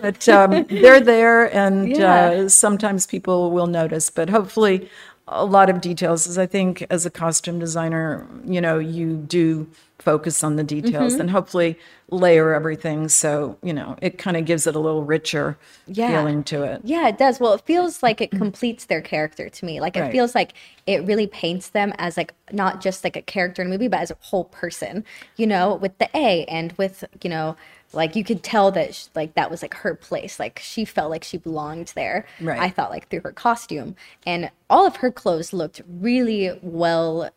But um, they're there, and Yeah. uh, sometimes people will notice. But hopefully, a lot of details. Is I think as a costume designer, you know, you do focus on the details Mm-hmm. and hopefully layer everything so you know it kind of gives it a little richer Yeah. feeling to it Yeah, it does. Well, it feels like it completes their character to me. Like it feels like it really paints them as like not just like a character in a movie, but as a whole person. You know, with the A and with you know, like you could tell that sh- like that was like her place. Like she felt like she belonged there. Right. I thought like through her costume and all of her clothes looked really well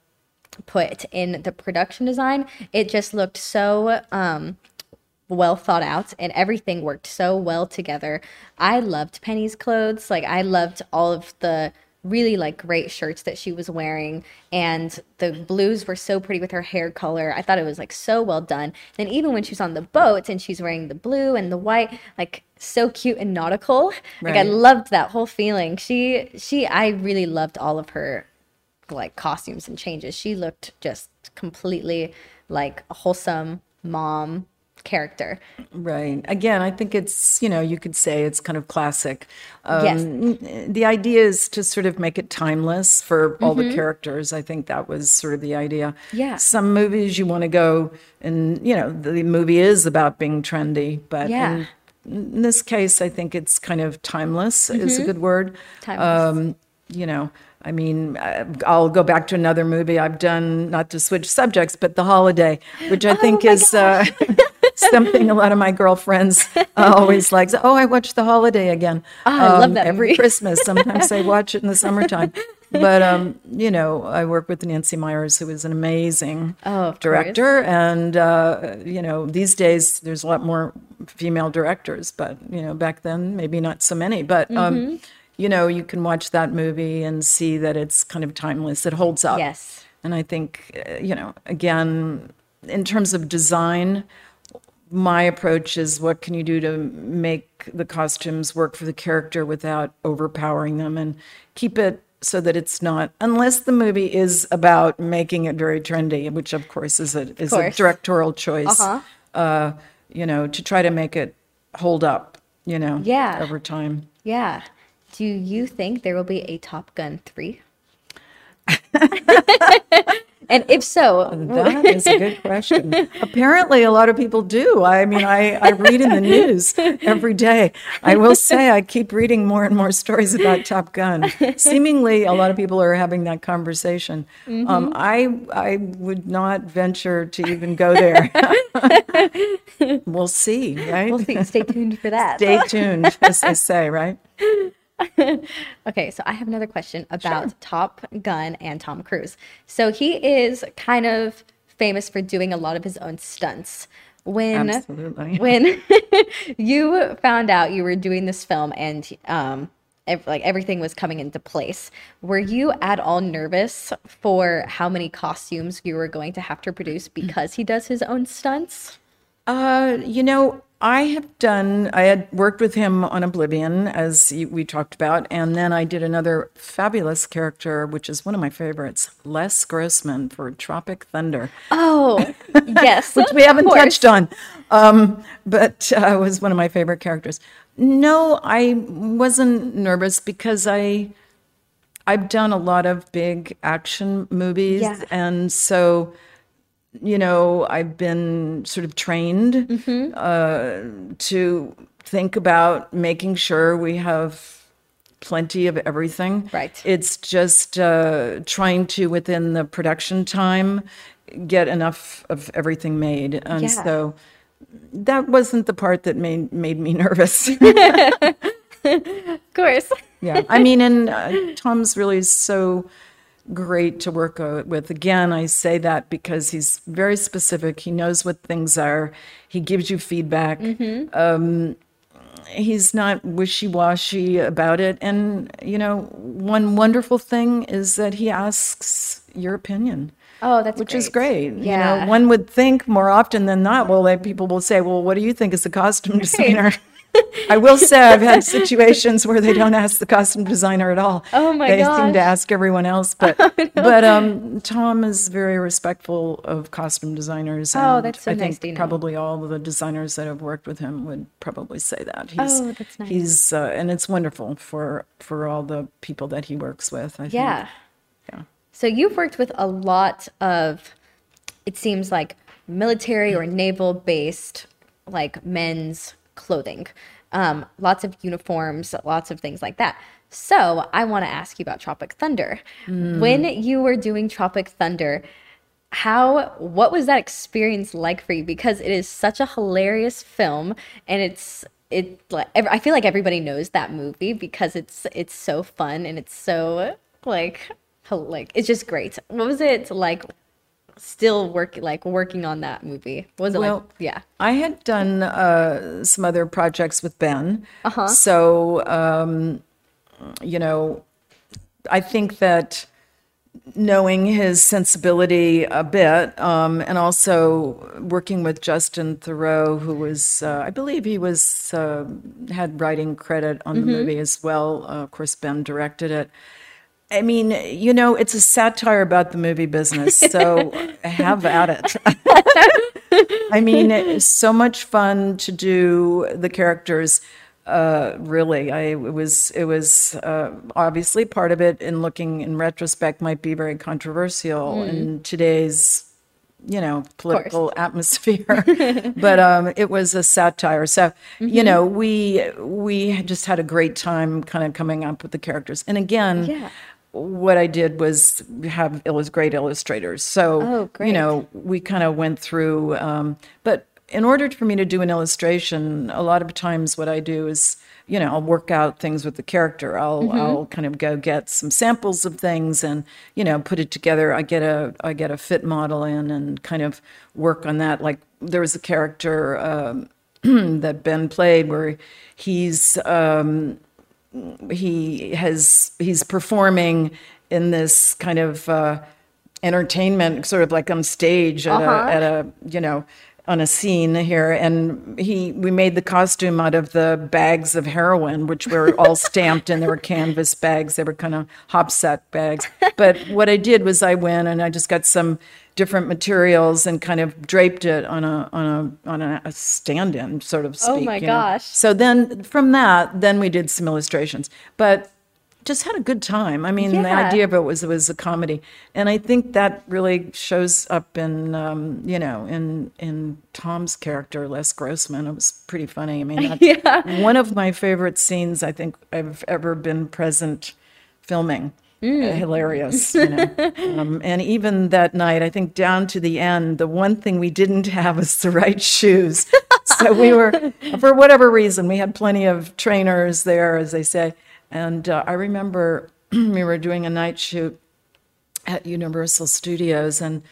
put in the production design. It just looked so um well thought out and everything worked so well together. I loved Penny's clothes. Like I loved all of the really like great shirts that she was wearing and the blues were so pretty with her hair color. I thought it was like so well done. And even when she's on the boat and she's wearing the blue and the white, like so cute and nautical. Like I loved that whole feeling. She she I really loved all of her like costumes and changes. She looked just completely like a wholesome mom character. right again i think it's you know you could say it's kind of classic Yes. um, the idea is to sort of make it timeless for all the characters i think that was sort of the idea Mm-hmm. Yeah. some movies you want to go and you know the movie is about being trendy but Yeah. in, in this case i think it's kind of timeless is a good word Mm-hmm. Timeless. um, you know, I mean, I- I'll go back to another movie I've done, not to switch subjects, but The Holiday, which I think Oh my is uh, something a lot of my girlfriends uh, always like. Oh, I watched The Holiday again. Oh, I love that every movie. Christmas. Sometimes I watch it in the summertime. But um, you know, I work with Nancy Meyers, who is an amazing Oh, of course. director, and uh, you know, these days there's a lot more female directors, but you know, back then maybe not so many. But Mm-hmm. You know, you can watch that movie and see that it's kind of timeless. It holds up. Yes. And I think, uh, you know, again, in terms of design, my approach is what can you do to make the costumes work for the character without overpowering them and keep it so that it's not, unless the movie is about making it very trendy, which of course is a, is a directorial choice, Uh-huh. uh, you know, to try to make it hold up, you know, Yeah. over time. Yeah. Do you think there will be a Top Gun 3? and if so, That is a good question. Apparently, a lot of people do. I mean, I, I read in the news every day. I will say I keep reading more and more stories about Top Gun. Seemingly, a lot of people are having that conversation. Um, I I would not venture to even go there. we'll see, right? we'll see. Stay tuned for that. Stay tuned, as they say, right? Okay, so I have another question about Top Gun and Tom Cruise. So he is kind of famous for doing a lot of his own stunts. When Absolutely. when you found out you were doing this film and um ev- like everything was coming into place, were you at all nervous for how many costumes you were going to have to produce because he does his own stunts? Uh, you know, I have done, I had worked with him on Oblivion, as we talked about, and then I did another fabulous character, which is one of my favorites, Les Grossman for Tropic Thunder, Oh, yes. which we haven't touched on, um, but uh, was one of my favorite characters. No, I wasn't nervous because I, I've done a lot of big action movies, Yeah. and so you know, I've been sort of trained Mm-hmm. uh, to think about making sure we have plenty of everything. Right. It's just uh, trying to, within the production time, get enough of everything made. And Yeah. so that wasn't the part that made, made me nervous. Of course. yeah. I mean, and uh, Tom's really so great to work with. Again, I say that because he's very specific. He knows what things are. He gives you feedback. Um, he's not wishy-washy about it. And you know, one wonderful thing is that he asks your opinion. Oh, that's Which is great. You Yeah. know, one would think more often than not, well, like people will say, well, what do you think as the costume designer? I will say I've had situations where they don't ask the costume designer at all. Oh my god! they seem to ask everyone else, but but um, Tom is very respectful of costume designers. Oh, that's so I nice think to know. probably all of the designers that have worked with him would probably say that. He's, Oh, that's nice. He's uh, and it's wonderful for for all the people that he works with. I think. Yeah. Yeah. So you've worked with a lot of, it seems like military or naval based, like men's clothing, um, lots of uniforms, lots of things like that. So I want to ask you about Tropic Thunder. When you were doing Tropic Thunder, how what was that experience like for you? Because it is such a hilarious film, and it's it like I feel like everybody knows that movie because it's it's so fun and it's so like like it's just great. What was it like? Still working like working on that movie. What was it Well, like? Yeah. I had done uh, some other projects with Ben. Uh-huh. So, um, you know, I think that knowing his sensibility a bit, um, and also working with Justin Theroux, who was, uh, I believe he was, uh, had writing credit on the movie as well. Uh, of course, Ben directed it. I mean, you know, it's a satire about the movie business, so have at it. I mean, it's so much fun to do the characters. Uh, really, I it was it was uh, obviously part of it. In looking in retrospect, might be very controversial in today's you know political atmosphere but um it was a satire so you know we we just had a great time kind of coming up with the characters and again Yeah. What i did was have illus- great illustrators. So Oh, you know we kind of went through um but in order for me to do an illustration a lot of times what i do is you know i'll work out things with the character. I'll Mm-hmm. i'll kind of go get some samples of things and you know put it together. I get a i get a fit model in and kind of work on that. Like there was a character um, that ben played where he's um, he has he's performing in this kind of uh, entertainment, sort of like on stage at, Uh-huh. a, at a you know on a scene here, and he we made the costume out of the bags of heroin, which were all stamped and they were canvas bags. They were kind of hopsack bags. But what I did was I went and I just got some different materials and kind of draped it on a on a on a, stand-in, sort of speak. Oh my you know. gosh. So then from that, then we did some illustrations, but just had a good time. I mean, the idea of it was it was a comedy, and I think that really shows up in um, you know in in Tom's character, Les Grossman. It was pretty funny. I mean, that's one of my favorite scenes I think I've ever been present filming. Mm. Uh, hilarious, you know. um, and even that night, I think down to the end, the one thing we didn't have was the right shoes. so we were, for whatever reason, we had plenty of trainers there, as they say. And uh, I remember we were doing a night shoot at Universal Studios, and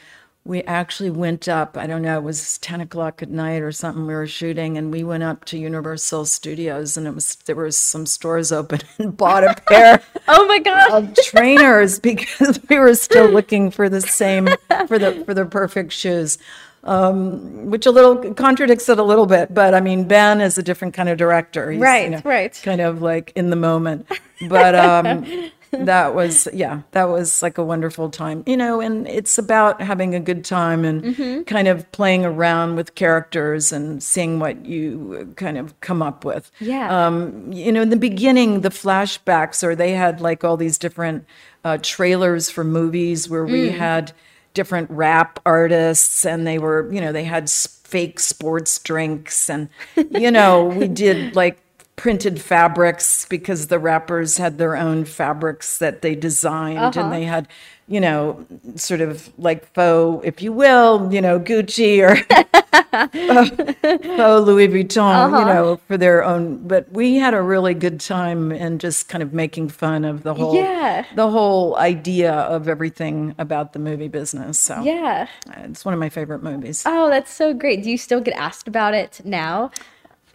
we actually went up. I don't know, it was ten o'clock at night or something. We were shooting, and we went up to Universal Studios, and it was there was some stores open, and bought a pair Oh my gosh. of trainers because we were still looking for the same for the for the perfect shoes. Um, which a little contradicts it a little bit, but I mean Ben is a different kind of director, He's, Right, right. kind of like in the moment. But um, that was yeah, that was like a wonderful time, you know. And it's about having a good time and Mm-hmm. kind of playing around with characters and seeing what you kind of come up with Yeah. um, you know, in the beginning, the flashbacks, or they had like all these different uh, trailers for movies where we Mm. had different rap artists, and they were, you know, they had fake sports drinks, and you know, we did like printed fabrics because the rappers had their own fabrics that they designed, Uh-huh. and they had. You know, sort of like faux, if you will, you know, Gucci or oh Louis Vuitton, you know, for their own. But we had a really good time and just kind of making fun of the whole, Yeah. the whole idea of everything about the movie business. So yeah. it's one of my favorite movies. Oh, that's so great. Do you still get asked about it now?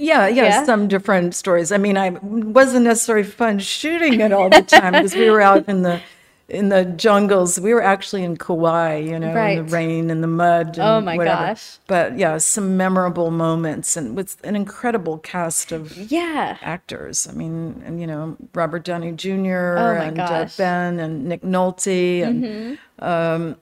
Yeah, yeah, Yeah? some different stories. I mean, I wasn't necessarily fun shooting it all the time because we were out in the in the jungles. We were actually in Kauai, you know, in the rain and the mud. And Oh my whatever. gosh. But yeah, some memorable moments and with an incredible cast of Yeah. actors. I mean, and you know, Robert Downey Jr. Oh and uh. Mm-hmm. Ben and Nick Nolte and um,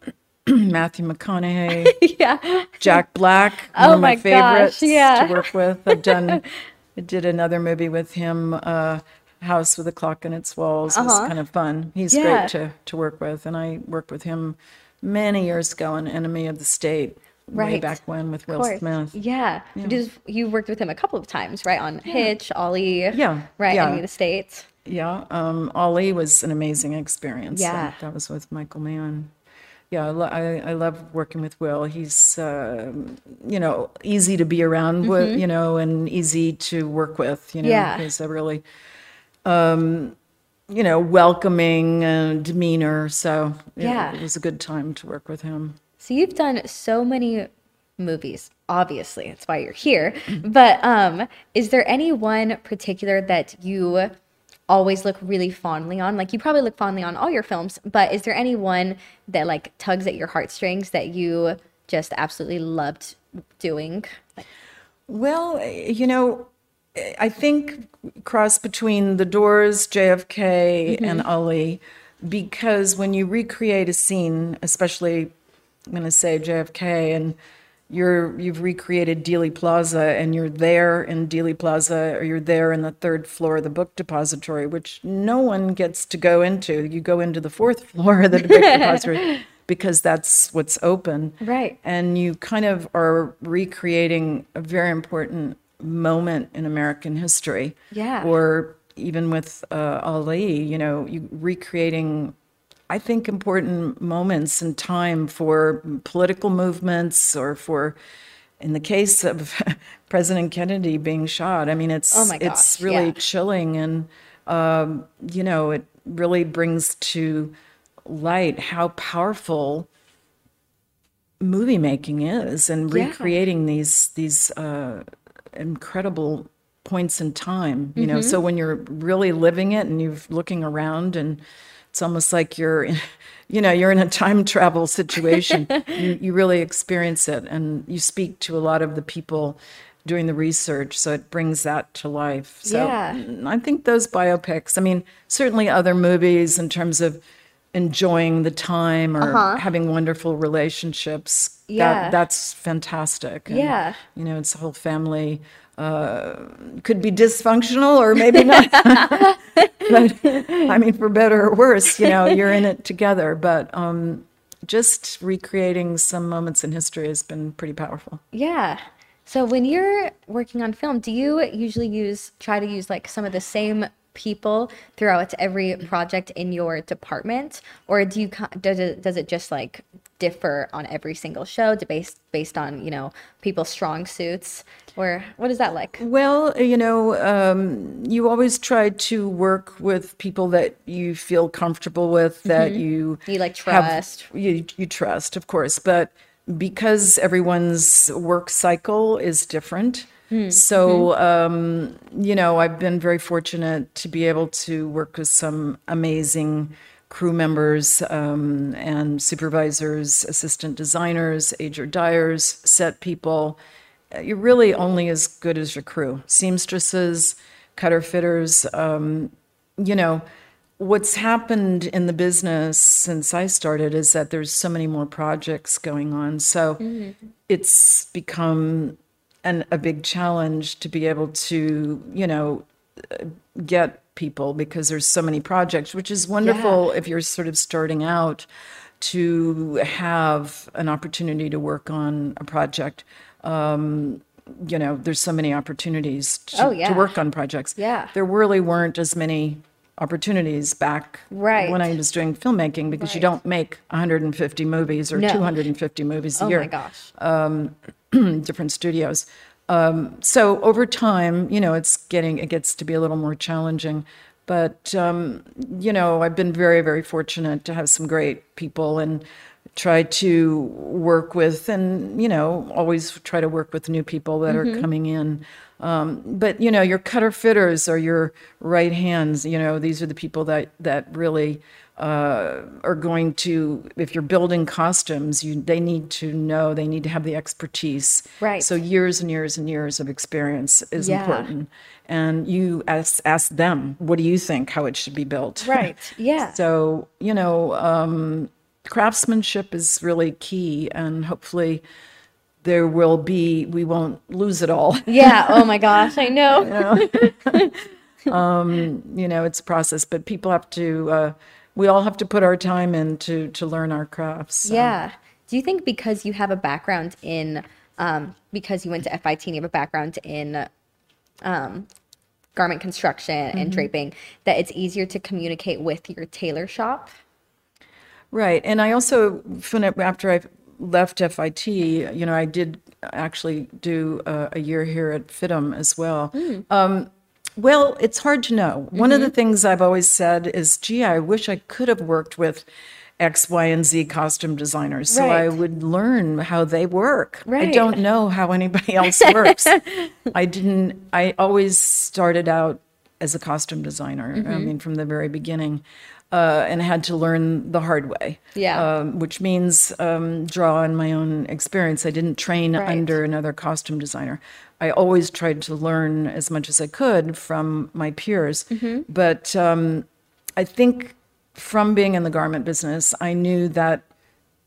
Matthew McConaughey, Yeah. Jack Black, Oh one of my, my gosh, favorites yeah. to work with. I've done, I did another movie with him, uh, House with a Clock in Its Walls. It was Uh-huh. kind of fun. He's Yeah. great to, to work with. And I worked with him many years ago in Enemy of the State, way Right. back when with Will Smith. Yeah. You just you worked with him a couple of times, right? On Hitch, Ali. Yeah, Right. yeah. Enemy of the States. Yeah, um, Ali was an amazing experience. Yeah. that, that was with Michael Mann. Yeah, I, lo- I, I love working with Will. He's, uh, you know, easy to be around with, you know, and easy to work with. You know, Mm-hmm. Yeah. he's a really, um, you know, welcoming uh, demeanor. So yeah, Yeah. it was a good time to work with him. So you've done so many movies, obviously. That's why you're here. But um, is there any one particular that you always look really fondly on? Like you probably look fondly on all your films, but is there any one that like tugs at your heartstrings that you just absolutely loved doing? Well, you know, I think cross between The Doors, JFK, mm-hmm. and Ali, because when you recreate a scene, especially I'm going to say JFK, and you're you've recreated Dealey Plaza, and you're there in Dealey Plaza, or you're there in the third floor of the book depository, which no one gets to go into. You go into the fourth floor of the book depository because that's what's open Right. and you kind of are recreating a very important moment in American history. Yeah. Or even with uh, Ali, you know, you recreating, I think, important moments in time for political movements or for, in the case of President Kennedy being shot. I mean, it's Oh my it's really yeah. chilling, and um, you know, it really brings to light how powerful movie making is and Yeah. recreating these these uh, incredible points in time you know Mm-hmm. so when you're really living it and you're looking around and it's almost like you're in, you know you're in a time travel situation you, you really experience it and you speak to a lot of the people doing the research so it brings that to life so Yeah. mm, i think those biopics i mean certainly other movies in terms of enjoying the time or having wonderful relationships Uh-huh. Yeah. that, that's fantastic And, Yeah. you know it's a whole family uh, could be dysfunctional or maybe not. But i mean for better or worse you know you're in it together. But um, just recreating some moments in history has been pretty powerful. Yeah. So when you're working on film, do you usually use try to use like some of the same people throughout every project in your department, or do you does it does it just like differ on every single show, based based on you know people's strong suits, or what is that like? Well, you know, um, you always try to work with people that you feel comfortable with, that you You, like, have- trust. you you trust, of course, but because everyone's work cycle is different. So, um, you know, I've been very fortunate to be able to work with some amazing crew members um, and supervisors, assistant designers, Ager dyers, set people. Uh, You're really only as good as your crew. Seamstresses, cutter fitters, um, you know, what's happened in the business since I started is that there's so many more projects going on. So it's become an, a big challenge to be able to, you know, get people because there's so many projects, which is wonderful if you're sort of starting out to have an opportunity to work on a project. Um, you know, there's so many opportunities to, Oh, yeah. to work on projects. Yeah. There really weren't as many opportunities back Right. when I was doing filmmaking because you don't make 150 movies or No. 250 movies a Oh year my gosh. different studios. Um, so over time, you know, it's getting it gets to be a little more challenging. But um, you know, I've been very, very fortunate to have some great people and try to work with, and you know, always try to work with new people that are coming in. Um, but you know, your cutter fitters are your right hands. You know, these are the people that that really uh, are going to. If you're building costumes, you they need to know. They need to have the expertise. Right. So years and years and years of experience is Yeah. important. And you ask ask them, what do you think how it should be built? Right. Yeah. So, you know, um, craftsmanship is really key, and hopefully there will be, we won't lose it all. yeah. Oh my gosh, I know. you know, it's a process, but people have to, uh, we all have to put our time in to, to learn our crafts. so. Yeah. Do you think because you have a background in, um, because you went to FIT and you have a background in um, garment construction and draping, that it's easier to communicate with your tailor shop? Right. And I also, after I left FIT, you know, I did actually do a, a year here at FIDM as well. Um, well, it's hard to know. One of the things I've always said is, gee, I wish I could have worked with X, Y, and Z costume designers so I would learn how they work. Right. I don't know how anybody else works. I didn't, I always started out as a costume designer, Mm-hmm. I mean, from the very beginning, uh, and had to learn the hard way. Yeah. Um, which means um, draw on my own experience. I didn't train Right. under another costume designer. I always tried to learn as much as I could from my peers. Mm-hmm. But um, I think from being in the garment business, I knew that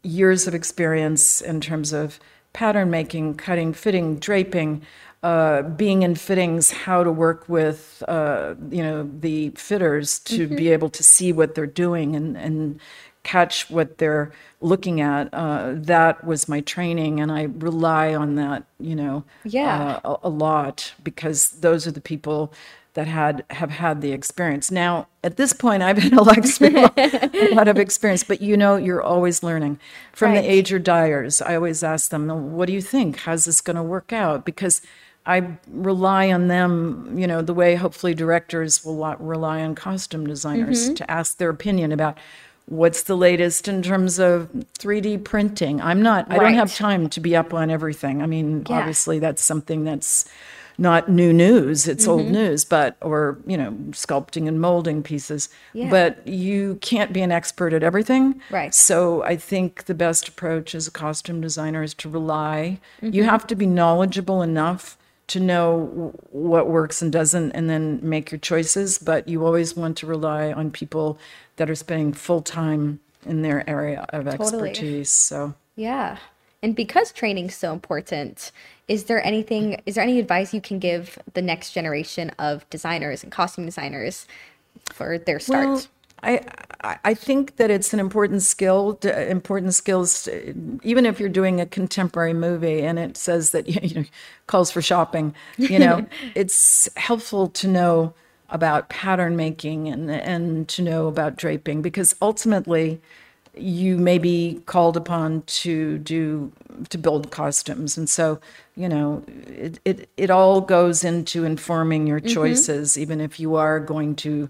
years of experience in terms of pattern making, cutting, fitting, draping, uh, being in fittings, how to work with uh, you know the fitters to be able to see what they're doing and and catch what they're looking at. Uh, that was my training, and I rely on that you know Yeah. uh, a, a lot because those are the people that had have had the experience. Now, at this point, I've had a lot, a lot of experience, but you know, you're always learning. From Right. the age dyers, I always ask them, "What do you think? How's this going to work out?" Because I rely on them, you know, the way hopefully directors will rely on costume designers Mm-hmm. to ask their opinion about what's the latest in terms of 3D printing. I'm not, I don't have time to be up on everything. I mean, Yeah. obviously that's something that's not new news, it's old Mm-hmm. news, but, or, you know, sculpting and molding pieces. Yeah. But you can't be an expert at everything. Right. So I think the best approach as a costume designer is to rely. Mm-hmm. You have to be knowledgeable enough to know what works and doesn't and then make your choices, but you always want to rely on people that are spending full time in their area of Totally. expertise. So Yeah. And because training's so important, is there anything is there any advice you can give the next generation of designers and costume designers for their start? Well, I I- think that it's an important skill. To, important skills, to- even if you're doing a contemporary movie and it says that you know calls for shopping. You know, it's helpful to know about pattern making and and to know about draping because ultimately you may be called upon to do to build costumes and so you know it it, it all goes into informing your mm-hmm. choices even if you are going to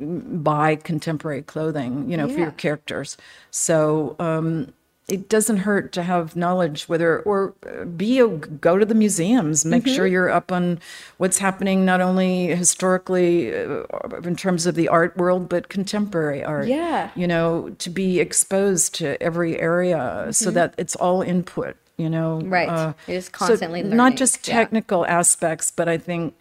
buy contemporary clothing, you know, for your characters. So um, it doesn't hurt to have knowledge, whether or uh, be a, go to the museums, make sure Mm-hmm. you're up on what's happening not only historically uh, in terms of the art world, but contemporary art. Yeah. you know, to be exposed to every area so that it's all input. You know, Mm-hmm. uh, Right. You're so constantly not learning. just Yeah. technical aspects, but I think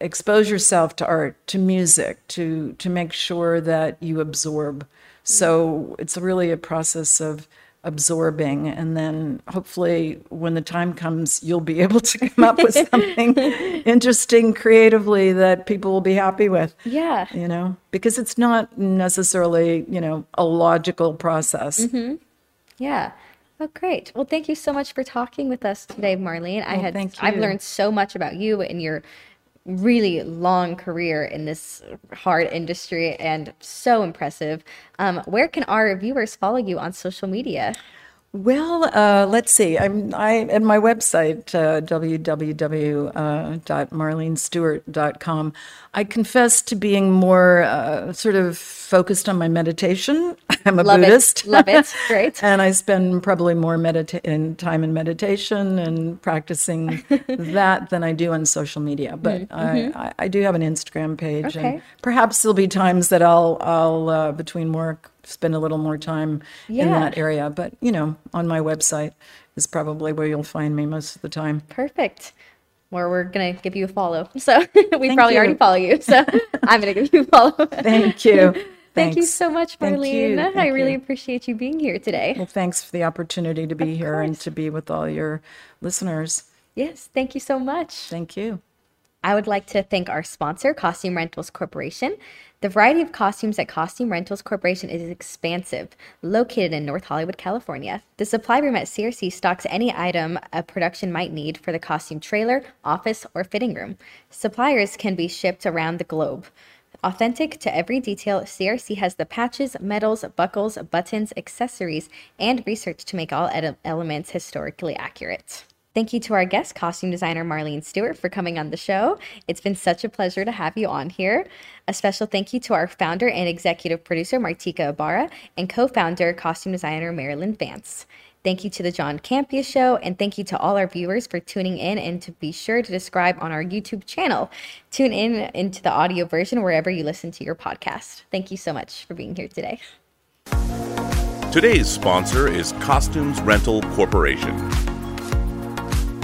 expose yourself to art, to music, to to make sure that you absorb. Mm-hmm. So it's really a process of absorbing and then hopefully when the time comes you'll be able to come up with something interesting creatively that people will be happy with Yeah. you know because it's not necessarily you know a logical process mm-hmm. Yeah. Oh, great. Well, thank you so much for talking with us today, Marlene. I Well, had thank I've learned so much about you and your really long career in this hard industry and so impressive. Um, where can our viewers follow you on social media? Well, uh, let's see. I'm I at my website uh, www.marlenestewart.com. I confess to being more uh, sort of focused on my meditation. I'm a Love Buddhist. it. Love it. Great. and I spend probably more medita- in time in meditation and practicing that than I do on social media. But I, I, I do have an Instagram page, Mm-hmm. Okay. and perhaps there'll be times that I'll I'll uh, between work spend a little more time in that area. But you know, on my website is probably where you'll find me most of the time. Perfect. Or we're gonna give you a follow. So we probably you. already follow you. So I'm gonna give you a follow. Thank you. Thank you so much, Thank Marlene. I really you. appreciate you being here today. Well, thanks for the opportunity to be here and to be with all your listeners. Yes, thank you so much. Thank you. I would like to thank our sponsor, Costume Rentals Corporation. The variety of costumes at Costume Rentals Corporation is expansive, located in North Hollywood, California. The supply room at CRC stocks any item a production might need for the costume trailer, office, or fitting room. Suppliers can be shipped around the globe. Authentic to every detail, CRC has the patches, medals, buckles, buttons, accessories, and research to make all ed- elements historically accurate. Thank you to our guest, costume designer Marlene Stewart, for coming on the show. It's been such a pleasure to have you on here. A special thank you to our founder and executive producer, Martika Ibarra, and co founder, costume designer Marilyn Vance. Thank you to the John Campea Show, and thank you to all our viewers for tuning in. And to be sure to subscribe on our YouTube channel. Tune in into the audio version wherever you listen to your podcast. Thank you so much for being here today. Today's sponsor is Costumes Rental Corporation.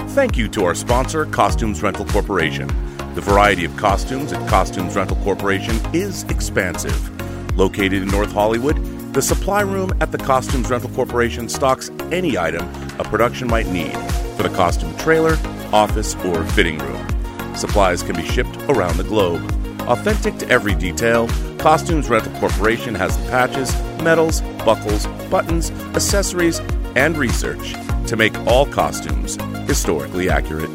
Thank you to our sponsor, Costumes Rental Corporation. The variety of costumes at Costumes Rental Corporation is expansive. Located in North Hollywood, the supply room at the Costumes Rental Corporation stocks any item a production might need for the costume trailer, office, or fitting room. Supplies can be shipped around the globe. Authentic to every detail, Costumes Rental Corporation has the patches, medals, buckles, buttons, accessories, and research to make all costumes historically accurate.